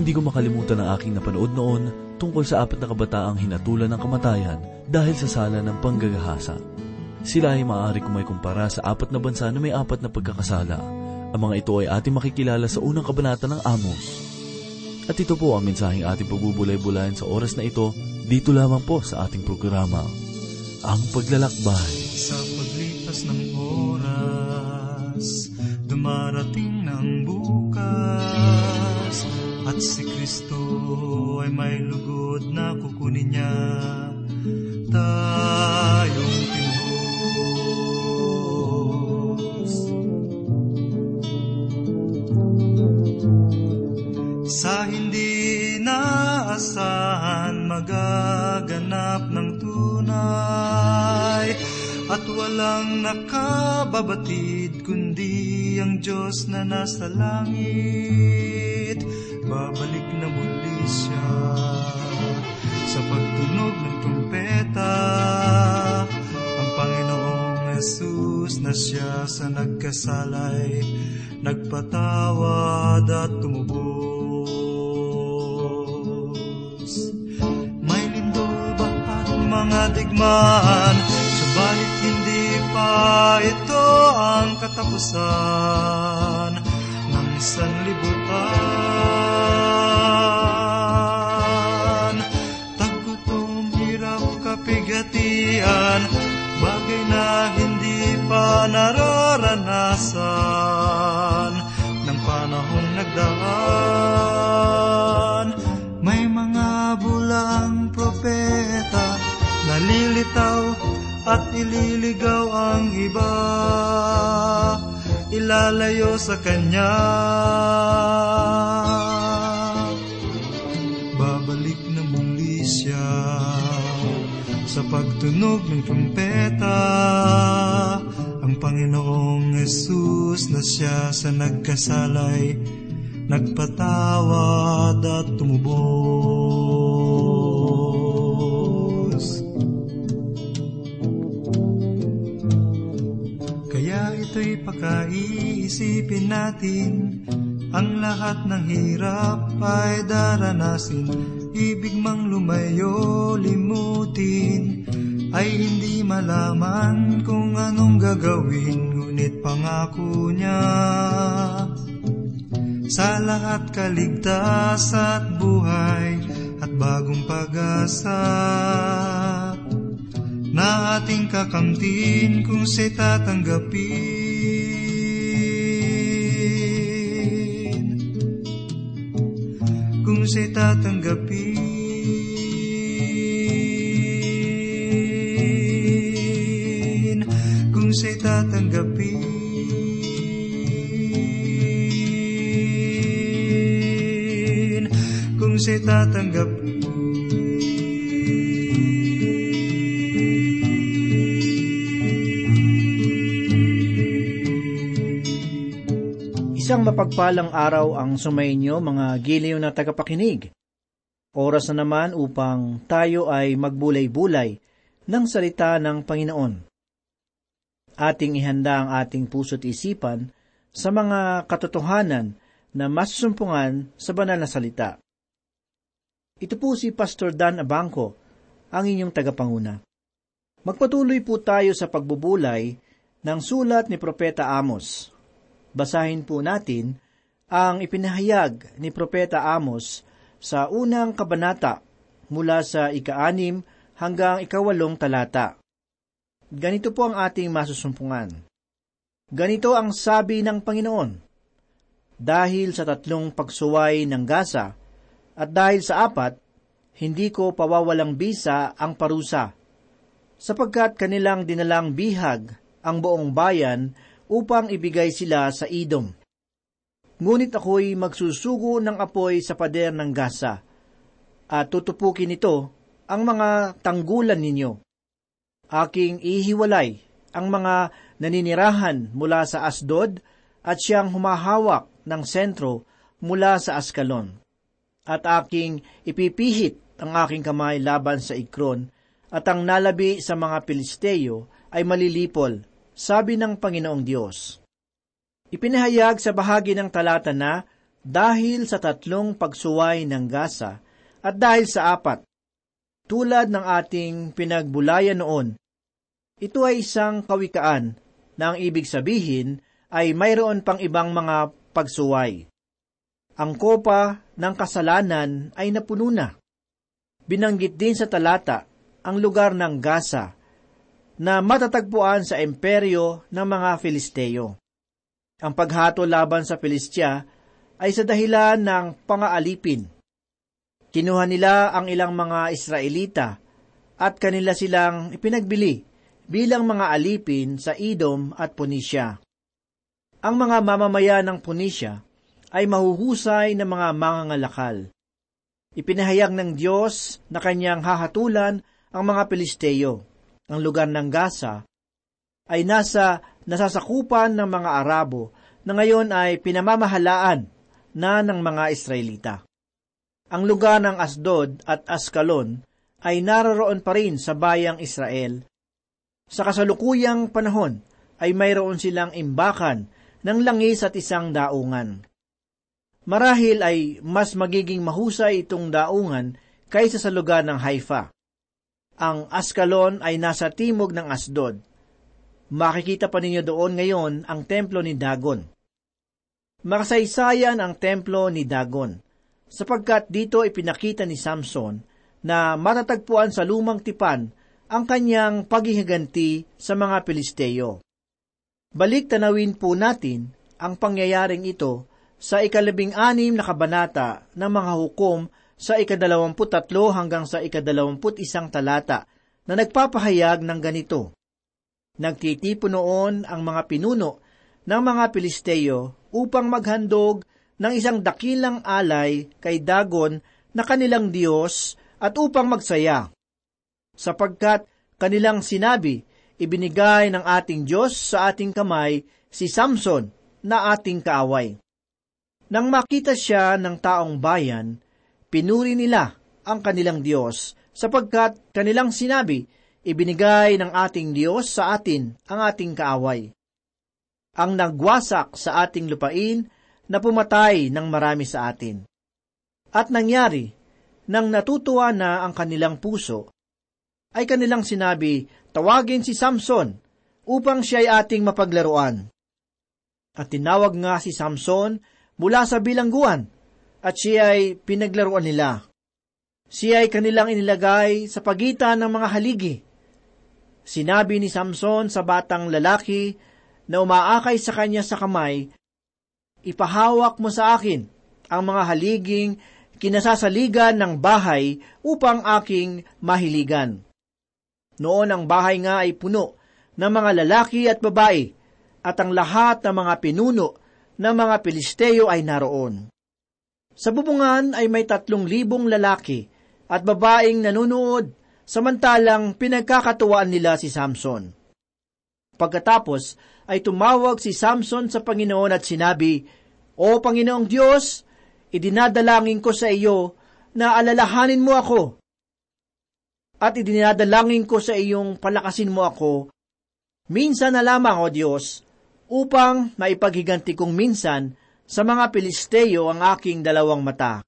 Hindi ko makalimutan ang aking napanood noon tungkol sa apat na kabataang hinatulan ng kamatayan dahil sa sala ng panggagahasa. Sila ay maaari kung may kumpara sa apat na bansa na may apat na pagkakasala. Ang mga ito ay ating makikilala sa unang kabanata ng Amos. At ito po ang mensaheng ating pagbubulay-bulayan sa oras na ito, dito lamang po sa ating programa, Ang Paglalakbay. Sa paglipas ng oras, dumarating ng bukas, at si Kristo ay may lugod na kukunin niya tayong tinubos. Sa hindi naasahan magaganap ng tunay At walang nakababatid kundi ang Diyos na nasa langit Babalik na muli siya sa pagtunog ng trumpeta Ang Panginoong Jesus na siya sa nagkasalay Nagpatawad at tumubos. May lindol ba at mga digmaan? Subalit hindi pa ito ang katapusan. Ng sanlibutan nararanasan Ng panahong nagdaan. May mga bulang propeta Nalilitaw at ililigaw ang iba. Ilalayo sa Kanya. Babalik na muli siya sa pagtunog ng trumpeta Panginoong Yesus na siya sa nagkasalay Nagpatawad at tumubos. Kaya ito'y pakaiisipin natin Ang lahat ng hirap ay daranasin Ibig mang lumayo, limutin Ay hindi malaman kung anong gagawin Ngunit pangako niya Sa lahat kaligtas at buhay At bagong pag-asa. Na ating kakamtin kung siya'y tatanggapin. Kung siya'y tatanggapin tatanggapin kung siya'y tatanggapin Isang mapagpalang araw ang sumainyo mga giliw na tagapakinig. Oras na naman upang tayo ay magbulay-bulay ng salita ng Panginoon. Ating ihanda ang ating puso't isipan sa mga katotohanan na masusumpungan sa banal na salita. Ito po si Pastor Dan Abangco, ang inyong tagapanguna. Magpatuloy po tayo sa pagbubulay ng sulat ni Propeta Amos. Basahin po natin ang ipinahayag ni Propeta Amos sa unang kabanata mula sa ikaanim hanggang ikawalong talata. Ganito po ang ating masusumpungan. Ganito ang sabi ng Panginoon, Dahil sa tatlong pagsuway ng gasa, at dahil sa apat, hindi ko pawawalang bisa ang parusa, sapagkat kanilang dinalang bihag ang buong bayan upang ibigay sila sa idom. Ngunit ako'y magsusugo ng apoy sa pader ng gasa, at tutupukin nito ang mga tanggulan ninyo. Aking ihiwalay ang mga naninirahan mula sa Asdod at siyang humahawak ng sentro mula sa Askalon. At aking ipipihit ang aking kamay laban sa Ikron at ang nalabi sa mga Pilisteo ay malilipol, sabi ng Panginoong Diyos. Ipinahayag sa bahagi ng talata na dahil sa tatlong pagsuway ng gasa at dahil sa apat. Tulad ng ating pinagbulayan noon, ito ay isang kawikaan na ang ibig sabihin ay mayroon pang ibang mga pagsuway. Ang kopa ng kasalanan ay napuno na. Binanggit din sa talata ang lugar ng Gaza na matatagpuan sa imperyo ng mga Filisteo. Ang paghato laban sa Filistia ay sa dahilan ng pangaalipin. Kinuha nila ang ilang mga Israelita at kanila silang ipinagbili bilang mga alipin sa Edom at Punisya. Ang mga mamamayan ng Punisya ay mahuhusay na mga mangangalakal. Ipinahayag ng Diyos na kanyang hahatulan ang mga Pilisteo ang lugar ng Gaza, ay nasa nasasakupan ng mga Arabo na ngayon ay pinamamahalaan na ng mga Israelita. Ang lugar ng Asdod at Askalon ay naroroon pa rin sa bayang Israel. Sa kasalukuyang panahon ay mayroon silang imbakan ng langis at isang daungan. Marahil ay mas magiging mahusay itong daungan kaysa sa lugar ng Haifa. Ang Askalon ay nasa timog ng Asdod. Makikita pa ninyo doon ngayon ang templo ni Dagon. Makasaysayan ang templo ni Dagon, sapagkat dito ipinakita ni Samson na matatagpuan sa lumang tipan ang kanyang paghihiganti sa mga Pilisteo. Balik tanawin po natin ang pangyayaring ito sa ikalabing anim na kabanata ng mga hukom sa ikadalawamput tatlo hanggang sa ikadalawamput isang talata na nagpapahayag ng ganito. Nagtitipo noon ang mga pinuno ng mga Pilisteo upang maghandog ng isang dakilang alay kay Dagon na kanilang Diyos at upang magsaya. Sapagkat kanilang sinabi, ibinigay ng ating Diyos sa ating kamay si Samson na ating kaaway. Nang makita siya ng taong bayan, pinuri nila ang kanilang Diyos sapagkat kanilang sinabi, ibinigay ng ating Diyos sa atin ang ating kaaway. Ang nagwasak sa ating lupain na pumatay ng marami sa atin. At nangyari, nang natutuwa na ang kanilang puso, ay kanilang sinabi, tawagin si Samson upang siya ay ating mapaglaruan. At tinawag nga si Samson mula sa bilangguan at siya ay pinaglaruan nila. Siya ay kanilang inilagay sa pagitan ng mga haligi. Sinabi ni Samson sa batang lalaki na umaakay sa kanya sa kamay, Ipahawak mo sa akin ang mga haliging kinasasaligan ng bahay upang aking mahiligan. Noon ang bahay nga ay puno ng mga lalaki at babae, at ang lahat ng mga pinuno ng mga Pilisteo ay naroon. Sa bubungan ay may tatlong libong lalaki at babaeng nanunood, samantalang pinagkakatuwaan nila si Samson. Pagkatapos ay tumawag si Samson sa Panginoon at sinabi, O Panginoong Diyos, idinadalangin ko sa iyo na alalahanin mo ako. At idinadalangin ko sa iyong palakasin mo ako, minsan na lamang, O Diyos, upang maipaghiganti kong minsan sa mga Pilisteo ang aking dalawang mata.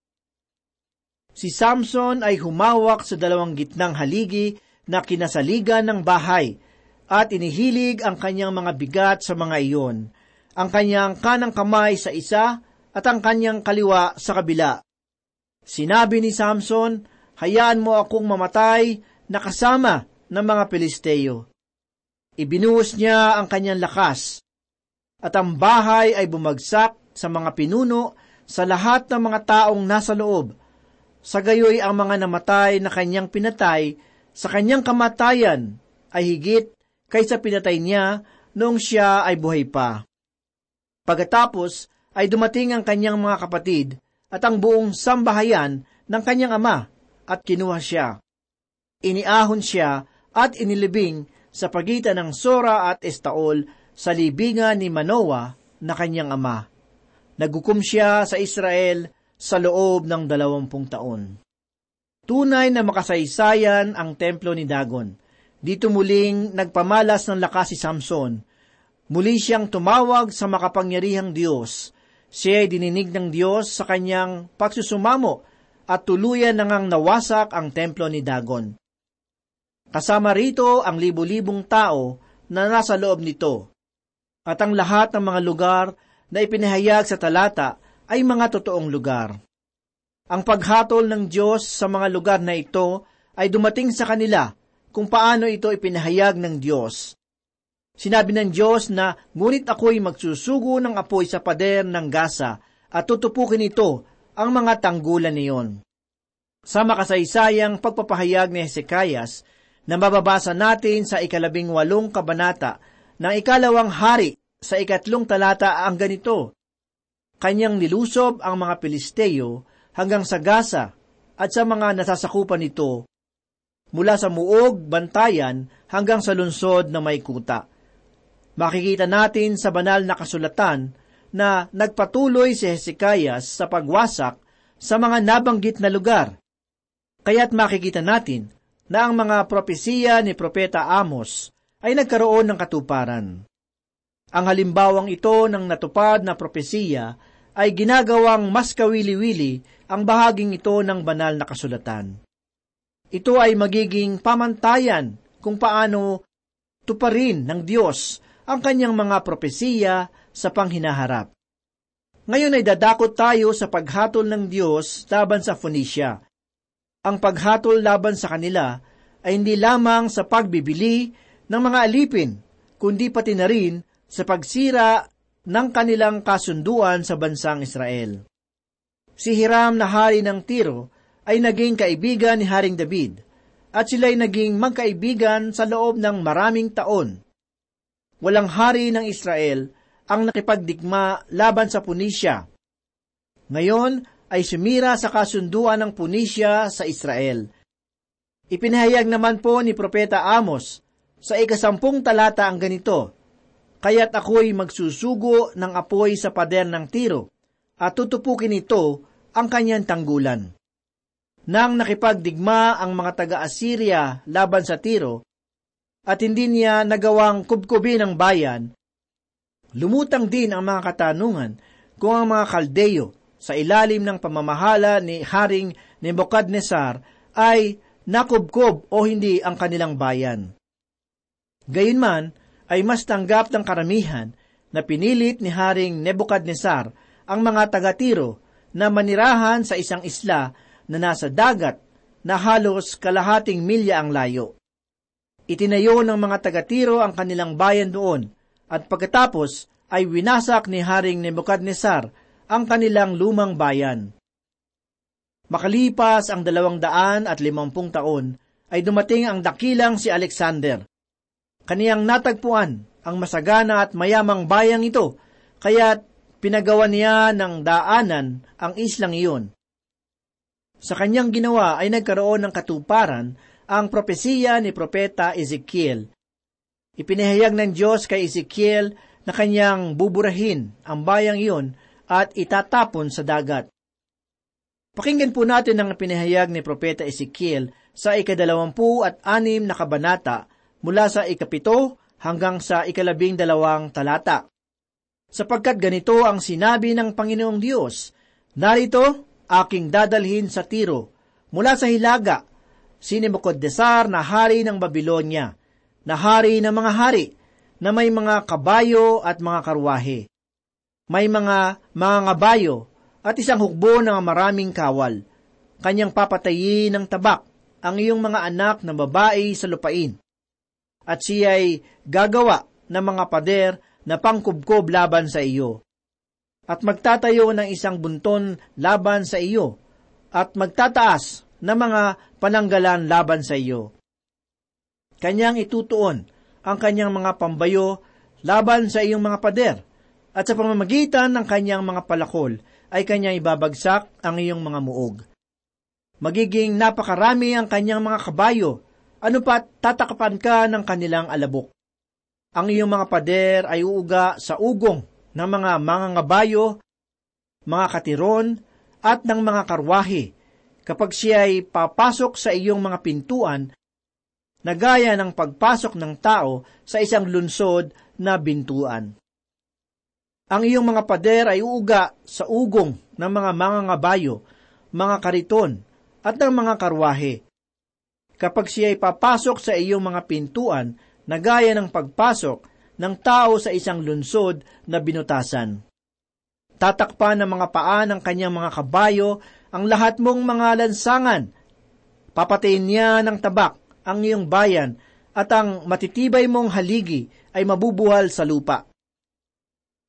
Si Samson ay humawak sa dalawang gitnang haligi na kinasaligan ng bahay at inihilig ang kanyang mga bigat sa mga iyon, ang kanyang kanang kamay sa isa at ang kanyang kaliwa sa kabila. Sinabi ni Samson, hayaan mo akong mamatay na kasama ng mga Pilisteo. Ibinuhos niya ang kanyang lakas, at ang bahay ay bumagsak sa mga pinuno, sa lahat ng mga taong nasa loob. Sa gayoy ang mga namatay na kanyang pinatay, sa kanyang kamatayan ay higit kaysa pinatay niya noong siya ay buhay pa. Pagkatapos ay dumating ang kanyang mga kapatid at ang buong sambahayan ng kanyang ama at kinuha siya. Iniahon siya at inilibing sa pagitan ng Sora at Estaol sa libingan ni Manoa na kanyang ama. Nagukom siya sa Israel sa loob ng dalawampung taon. Tunay na makasaysayan ang templo ni Dagon. Dito muling nagpamalas ng lakas si Samson. Muli siyang tumawag sa makapangyarihang Diyos Siya ay dininig ng Diyos sa kanyang pagsusumamo at tuluyan nangang nawasak ang templo ni Dagon. Kasama rito ang libu-libong tao na nasa loob nito. At ang lahat ng mga lugar na ipinahayag sa talata ay mga totoong lugar. Ang paghatol ng Diyos sa mga lugar na ito ay dumating sa kanila kung paano ito ipinahayag ng Diyos. Sinabi ng Diyos na, ngunit ako'y magsusugo ng apoy sa pader ng gasa at tutupukin ito ang mga tanggulan niyon. Sa makasaysayang pagpapahayag ni Hezekias na mababasa natin sa ikalabing walong kabanata ng ikalawang hari sa ikatlong talata ang ganito. Kanyang nilusob ang mga Pilisteo hanggang sa Gaza at sa mga nasasakupan nito mula sa muog, bantayan hanggang sa lunsod na may kuta. Makikita natin sa banal na kasulatan na nagpatuloy si Hezekias sa pagwasak sa mga nabanggit na lugar. Kaya't makikita natin na ang mga propesiya ni Propeta Amos ay nagkaroon ng katuparan. Ang halimbawang ito ng natupad na propesiya ay ginagawang mas kawili-wili ang bahaging ito ng banal na kasulatan. Ito ay magiging pamantayan kung paano tuparin ng Diyos ang kanyang mga propesiya sa panghinaharap. Ngayon ay dadakot tayo sa paghatol ng Diyos laban sa Phoenicia ang paghatol laban sa kanila ay hindi lamang sa pagbibili ng mga alipin, kundi pati na rin sa pagsira ng kanilang kasunduan sa bansang Israel. Si Hiram na hari ng Tiro ay naging kaibigan ni Haring David at sila'y naging magkaibigan sa loob ng maraming taon. Walang hari ng Israel ang nakipagdigma laban sa Punisya. Ngayon ay sumira sa kasunduan ng Punisya sa Israel. Ipinahayag naman po ni Propeta Amos sa ikasampung talata ang ganito, Kaya't ako'y magsusugo ng apoy sa pader ng tiro, at tutupukin ito ang kanyang tanggulan. Nang nakipagdigma ang mga taga-Assyria laban sa tiro, at hindi niya nagawang kubkubin ang bayan, lumutang din ang mga katanungan kung ang mga kaldeyo sa ilalim ng pamamahala ni Haring Nebuchadnezzar ay nakubkob o hindi ang kanilang bayan. Gayunman ay mas tanggap ng karamihan na pinilit ni Haring Nebuchadnezzar ang mga taga-tiro na manirahan sa isang isla na nasa dagat na halos kalahating milya ang layo. Itinayo ng mga taga-tiro ang kanilang bayan doon at pagkatapos ay winasak ni Haring Nebuchadnezzar ang kanilang lumang bayan. Makalipas ang dalawang daan at limampung taon, ay dumating ang dakilang si Alexander. Kaniyang natagpuan ang masagana at mayamang bayang ito, kaya pinagawa niya ng daanan ang islang iyon. Sa kanyang ginawa ay nagkaroon ng katuparan ang propesiya ni Propeta Ezekiel. Ipinahayag ng Diyos kay Ezekiel na kanyang buburahin ang bayang iyon at itatapon sa dagat. Pakinggan po natin ang pinahayag ni Propeta Ezekiel sa ikadalawampu at anim na kabanata mula sa ikapito hanggang sa ikalabing dalawang talata. Sapagkat ganito ang sinabi ng Panginoong Diyos, Narito, aking dadalhin sa tiro, mula sa hilaga, si Nebuchadnezzar na hari ng Babylonia, na hari ng mga hari, na may mga kabayo at mga karwahe may mga mga ngabayo at isang hukbo ng maraming kawal. Kanyang papatayin ng tabak ang iyong mga anak na babae sa lupain. At siya ay gagawa ng mga pader na pangkubkob laban sa iyo. At magtatayo ng isang bunton laban sa iyo. At magtataas ng mga pananggalan laban sa iyo. Kanyang itutuon ang kanyang mga pambayo laban sa iyong mga pader at sa pamamagitan ng kanyang mga palakol ay kanyang ibabagsak ang iyong mga muog. Magiging napakarami ang kanyang mga kabayo, ano pa tatakapan ka ng kanilang alabok. Ang iyong mga pader ay uuga sa ugong ng mga mga ngabayo, mga katiron, at ng mga karwahe, kapag siya ay papasok sa iyong mga pintuan, na gaya ng pagpasok ng tao sa isang lunsod na bintuan. Ang iyong mga pader ay uuga sa ugong ng mga mangangabayo, mga kariton, at ng mga karwahe. Kapag siya ay papasok sa iyong mga pintuan, na gaya ng pagpasok ng tao sa isang lunsod na binutasan. Tatakpan ng mga paa ng kanyang mga kabayo ang lahat mong mga lansangan. Papatayin niya ng tabak ang iyong bayan at ang matitibay mong haligi ay mabubuhal sa lupa.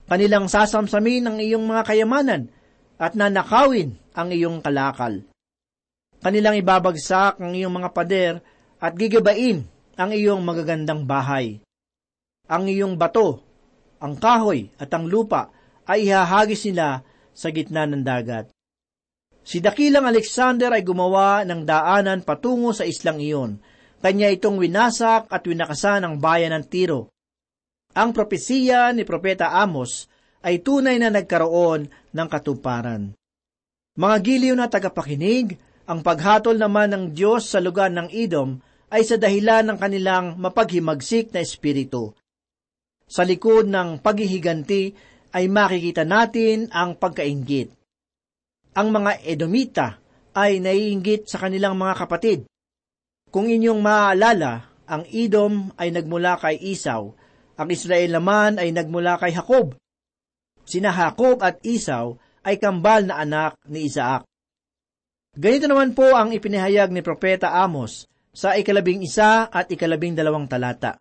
Kanilang sasamsamin ang iyong mga kayamanan at nanakawin ang iyong kalakal. Kanilang ibabagsak ang iyong mga pader at gigibain ang iyong magagandang bahay. Ang iyong bato, ang kahoy at ang lupa ay ihahagis nila sa gitna ng dagat. Si Dakilang Alexander ay gumawa ng daanan patungo sa islang iyon. Kanya itong winasak at winakasan ang bayan ng Tiro. Ang propesiya ni Propeta Amos ay tunay na nagkaroon ng katuparan. Mga giliw na tagapakinig, ang paghatol naman ng Diyos sa lugar ng Edom ay sa dahilan ng kanilang mapaghimagsik na espiritu. Sa likod ng paghihiganti ay makikita natin ang pagkaingit. Ang mga Edomita ay naiinggit sa kanilang mga kapatid. Kung inyong maaalala, ang Edom ay nagmula kay Isaw ang Israel naman ay nagmula kay Jacob. Sina Jacob at Isaw ay kambal na anak ni Isaac. Ganito naman po ang ipinahayag ni Propeta Amos sa ikalabing isa at ikalabing dalawang talata.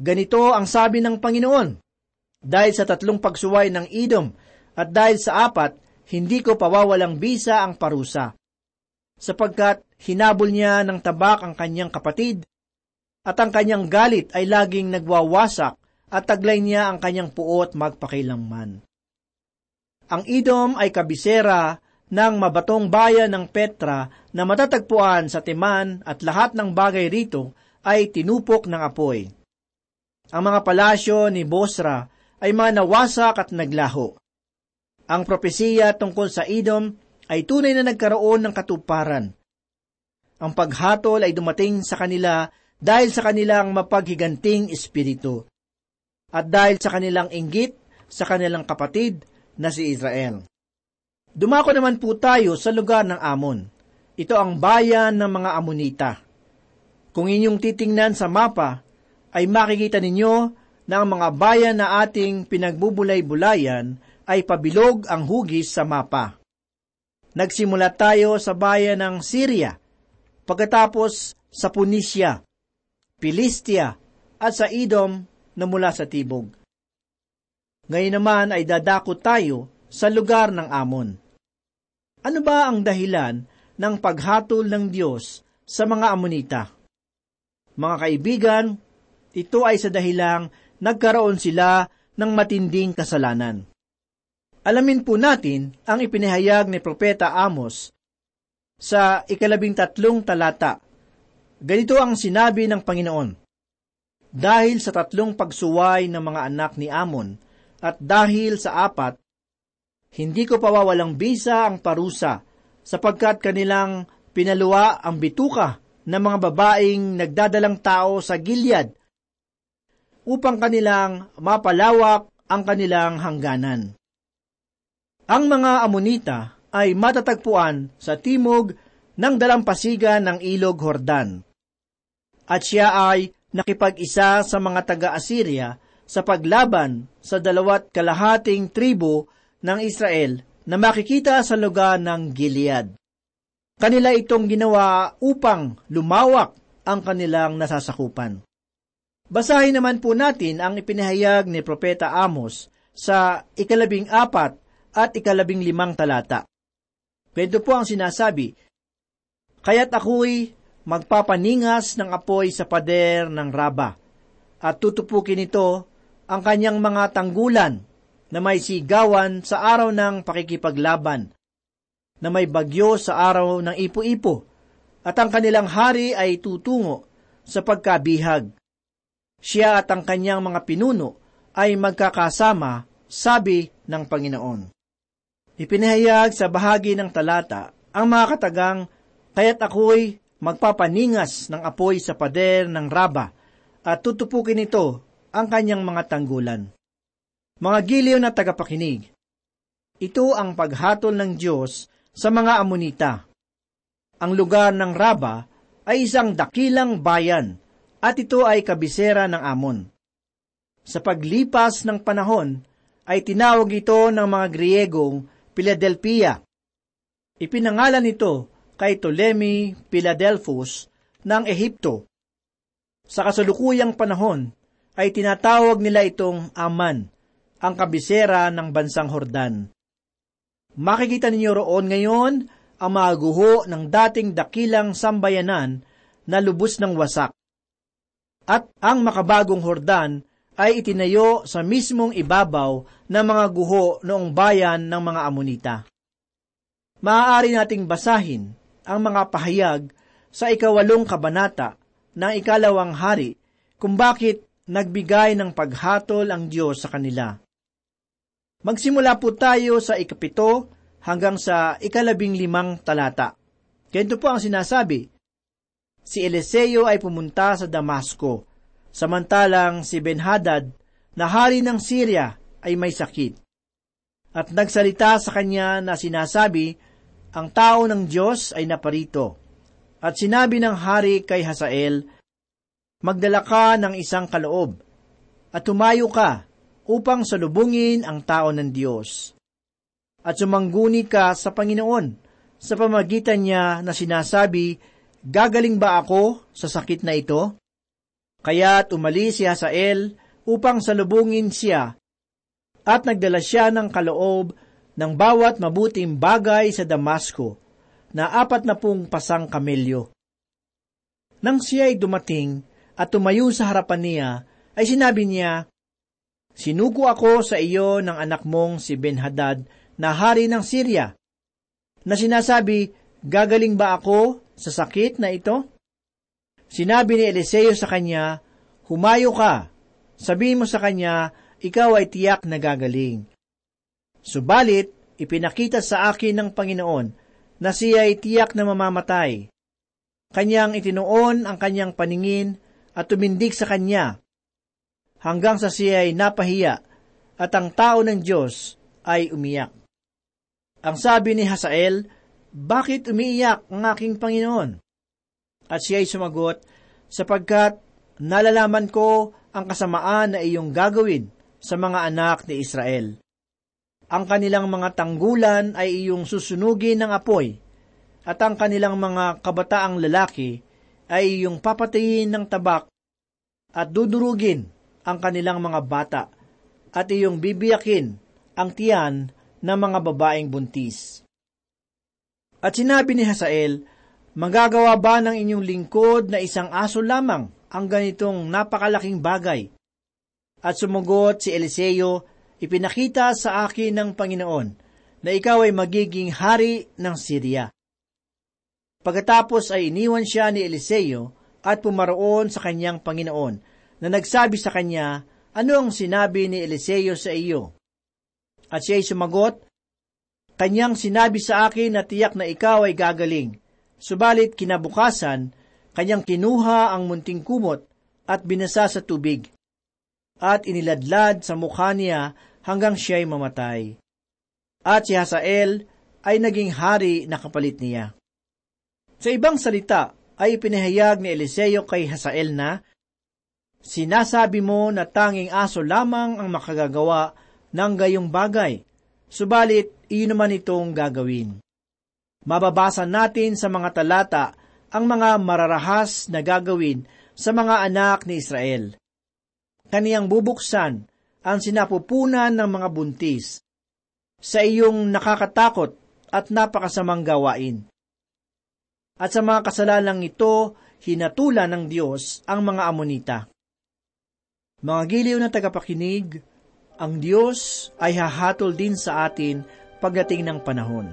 Ganito ang sabi ng Panginoon, Dahil sa tatlong pagsuway ng Edom at dahil sa apat, hindi ko pawawalang bisa ang parusa. Sapagkat hinabol niya ng tabak ang kanyang kapatid at ang kanyang galit ay laging nagwawasak at taglay niya ang kanyang puot magpakilanman. Ang Idom ay kabisera ng mabatong bayan ng Petra na matatagpuan sa Timan at lahat ng bagay rito ay tinupok ng apoy. Ang mga palasyo ni Bosra ay mga nawasak at naglaho. Ang propesiya tungkol sa Idom ay tunay na nagkaroon ng katuparan. Ang paghatol ay dumating sa kanila dahil sa kanilang mapaghiganting espiritu at dahil sa kanilang inggit sa kanilang kapatid na si Israel. Dumako naman po tayo sa lugar ng Amon. Ito ang bayan ng mga Amonita. Kung inyong titingnan sa mapa, ay makikita ninyo na ang mga bayan na ating pinagbubulay-bulayan ay pabilog ang hugis sa mapa. Nagsimula tayo sa bayan ng Syria, pagkatapos sa Punisya, Pilistia, at sa Edom na mula sa tibog. Ngayon naman ay dadako tayo sa lugar ng Amon. Ano ba ang dahilan ng paghatol ng Diyos sa mga Amonita? Mga kaibigan, ito ay sa dahilang nagkaroon sila ng matinding kasalanan. Alamin po natin ang ipinahayag ni Propeta Amos sa ikalabing tatlong talata Ganito ang sinabi ng Panginoon, Dahil sa tatlong pagsuway ng mga anak ni Amon, at dahil sa apat, hindi ko pawawalang bisa ang parusa, sapagkat kanilang pinaluwa ang bituka ng mga babaeng nagdadalang tao sa Gilead, upang kanilang mapalawak ang kanilang hangganan. Ang mga Amonita ay matatagpuan sa timog ng dalampasigan ng ilog Hordan at siya ay nakipag-isa sa mga taga-Assyria sa paglaban sa dalawat kalahating tribo ng Israel na makikita sa lugar ng Gilead. Kanila itong ginawa upang lumawak ang kanilang nasasakupan. Basahin naman po natin ang ipinahayag ni Propeta Amos sa ikalabing apat at ikalabing limang talata. Pwede po ang sinasabi, Kaya't ako'y magpapaningas ng apoy sa pader ng raba, at tutupukin ito ang kanyang mga tanggulan na may sigawan sa araw ng pakikipaglaban, na may bagyo sa araw ng ipo-ipo, at ang kanilang hari ay tutungo sa pagkabihag. Siya at ang kanyang mga pinuno ay magkakasama, sabi ng Panginoon. Ipinahayag sa bahagi ng talata ang mga katagang, kaya't ako'y magpapaningas ng apoy sa pader ng raba at tutupukin ito ang kanyang mga tanggulan. Mga giliw na tagapakinig, ito ang paghatol ng Diyos sa mga Amonita. Ang lugar ng Raba ay isang dakilang bayan at ito ay kabisera ng Amon. Sa paglipas ng panahon, ay tinawag ito ng mga Griegong Philadelphia. Ipinangalan ito kay Ptolemy Philadelphus ng Ehipto. Sa kasalukuyang panahon, ay tinatawag nila itong Aman, ang kabisera ng bansang Hordan. Makikita ninyo roon ngayon ang mga guho ng dating dakilang sambayanan na lubos ng wasak. At ang makabagong Hordan ay itinayo sa mismong ibabaw ng mga guho noong bayan ng mga Amonita. Maaari nating basahin ang mga pahayag sa ikawalong kabanata ng ikalawang hari kung bakit nagbigay ng paghatol ang Diyos sa kanila. Magsimula po tayo sa ikapito hanggang sa ikalabing limang talata. Ganito po ang sinasabi, Si Eliseo ay pumunta sa Damasco, samantalang si Benhadad, na hari ng Syria, ay may sakit. At nagsalita sa kanya na sinasabi, ang tao ng Diyos ay naparito. At sinabi ng hari kay Hasael, Magdala ka ng isang kaloob, at tumayo ka upang salubungin ang tao ng Diyos. At sumangguni ka sa Panginoon sa pamagitan niya na sinasabi, Gagaling ba ako sa sakit na ito? Kaya't umalis si Hasael upang salubungin siya at nagdala siya ng kaloob ng bawat mabuting bagay sa Damasco na apat na pung pasang kamelyo. Nang siya ay dumating at tumayo sa harapan niya, ay sinabi niya, Sinuko ako sa iyo ng anak mong si Ben-Hadad na hari ng Syria, na sinasabi, Gagaling ba ako sa sakit na ito? Sinabi ni Eliseo sa kanya, Humayo ka, sabihin mo sa kanya, ikaw ay tiyak na gagaling. Subalit, ipinakita sa akin ng Panginoon na siya ay tiyak na mamamatay. Kanyang itinuon ang kanyang paningin at tumindig sa kanya hanggang sa siya ay napahiya at ang tao ng Diyos ay umiyak. Ang sabi ni Hasael, Bakit umiiyak ang aking Panginoon? At siya ay sumagot, Sapagkat nalalaman ko ang kasamaan na iyong gagawin sa mga anak ni Israel. Ang kanilang mga tanggulan ay iyong susunugin ng apoy, at ang kanilang mga kabataang lalaki ay iyong papatayin ng tabak at dudurugin ang kanilang mga bata at iyong bibiyakin ang tiyan ng mga babaeng buntis. At sinabi ni Hasael, Magagawa ba ng inyong lingkod na isang aso lamang ang ganitong napakalaking bagay? At sumugot si Eliseo, Ipinakita sa akin ng Panginoon na ikaw ay magiging hari ng Syria. Pagkatapos ay iniwan siya ni Eliseo at pumaroon sa kanyang Panginoon na nagsabi sa kanya, Ano ang sinabi ni Eliseo sa iyo? At siya ay sumagot, Kanyang sinabi sa akin na tiyak na ikaw ay gagaling. Subalit kinabukasan, kanyang kinuha ang munting kumot at binasa sa tubig. At iniladlad sa mukha niya hanggang siya ay mamatay. At si Hasael ay naging hari na kapalit niya. Sa ibang salita, ay ipinahayag ni Eliseo kay Hasael na, Sinasabi mo na tanging aso lamang ang makagagawa ng gayong bagay, subalit iyon naman itong gagawin. Mababasa natin sa mga talata ang mga mararahas na gagawin sa mga anak ni Israel. Kaniyang bubuksan ang sinapupunan ng mga buntis sa iyong nakakatakot at napakasamang gawain. At sa mga kasalanang ito, hinatulan ng Diyos ang mga amonita. Mga giliw na tagapakinig, ang Diyos ay hahatol din sa atin pagdating ng panahon.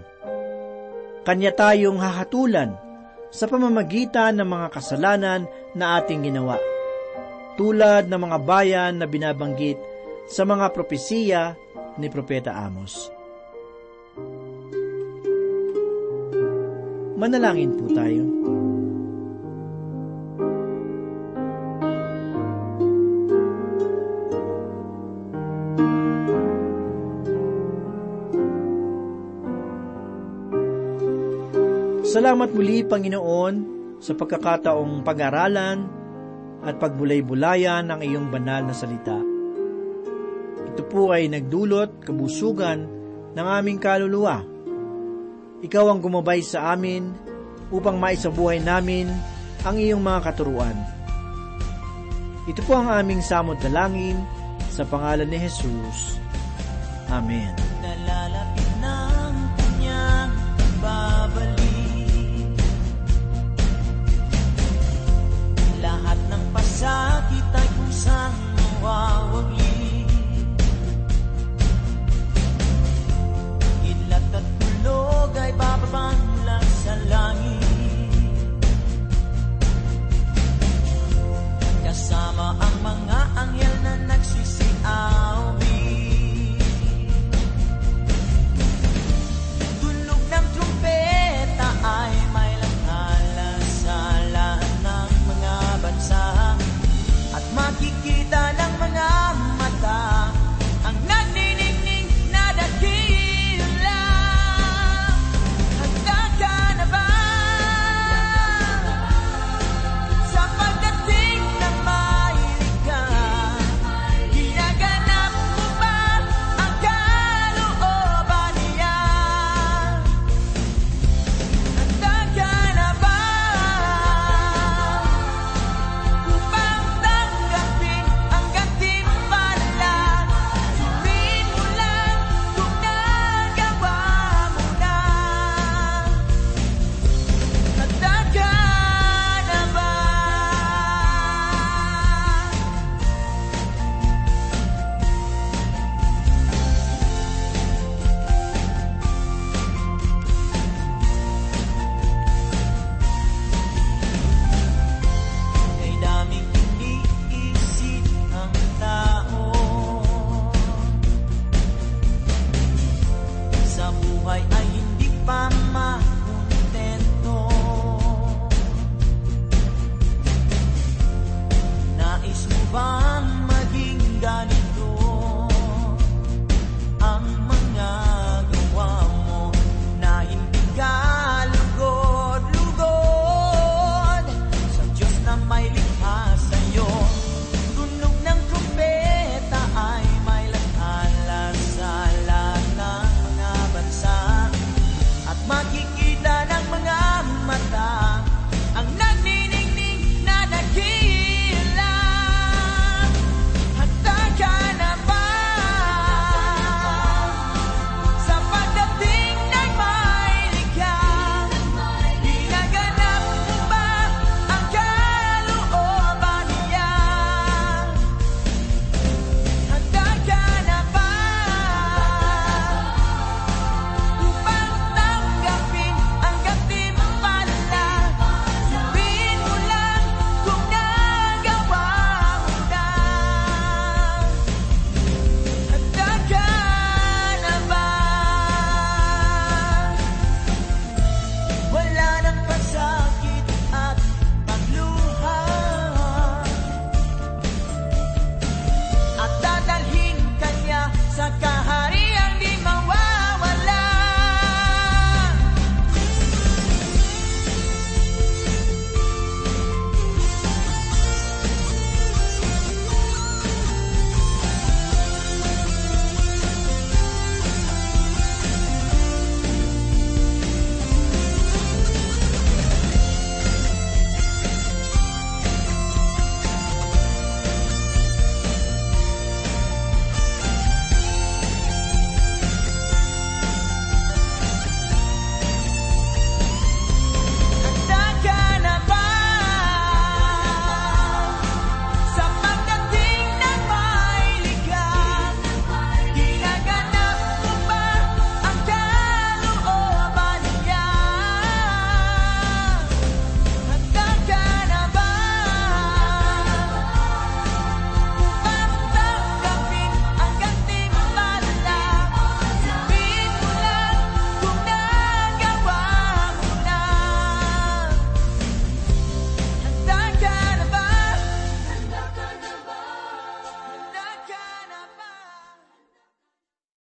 Kanya tayong hahatulan sa pamamagitan ng mga kasalanan na ating ginawa. Tulad ng mga bayan na binabanggit sa mga propesiya ni Propeta Amos. Manalangin po tayo. Salamat muli, Panginoon, sa pagkakataong pag-aralan at pagbulay-bulayan ng iyong banal na salita. Ito po ay nagdulot kabusugan ng aming kaluluwa. Ikaw ang gumabay sa amin upang maisabuhay namin ang iyong mga katuruan. Ito po ang aming samod dalangin sa pangalan ni Jesus. Amen.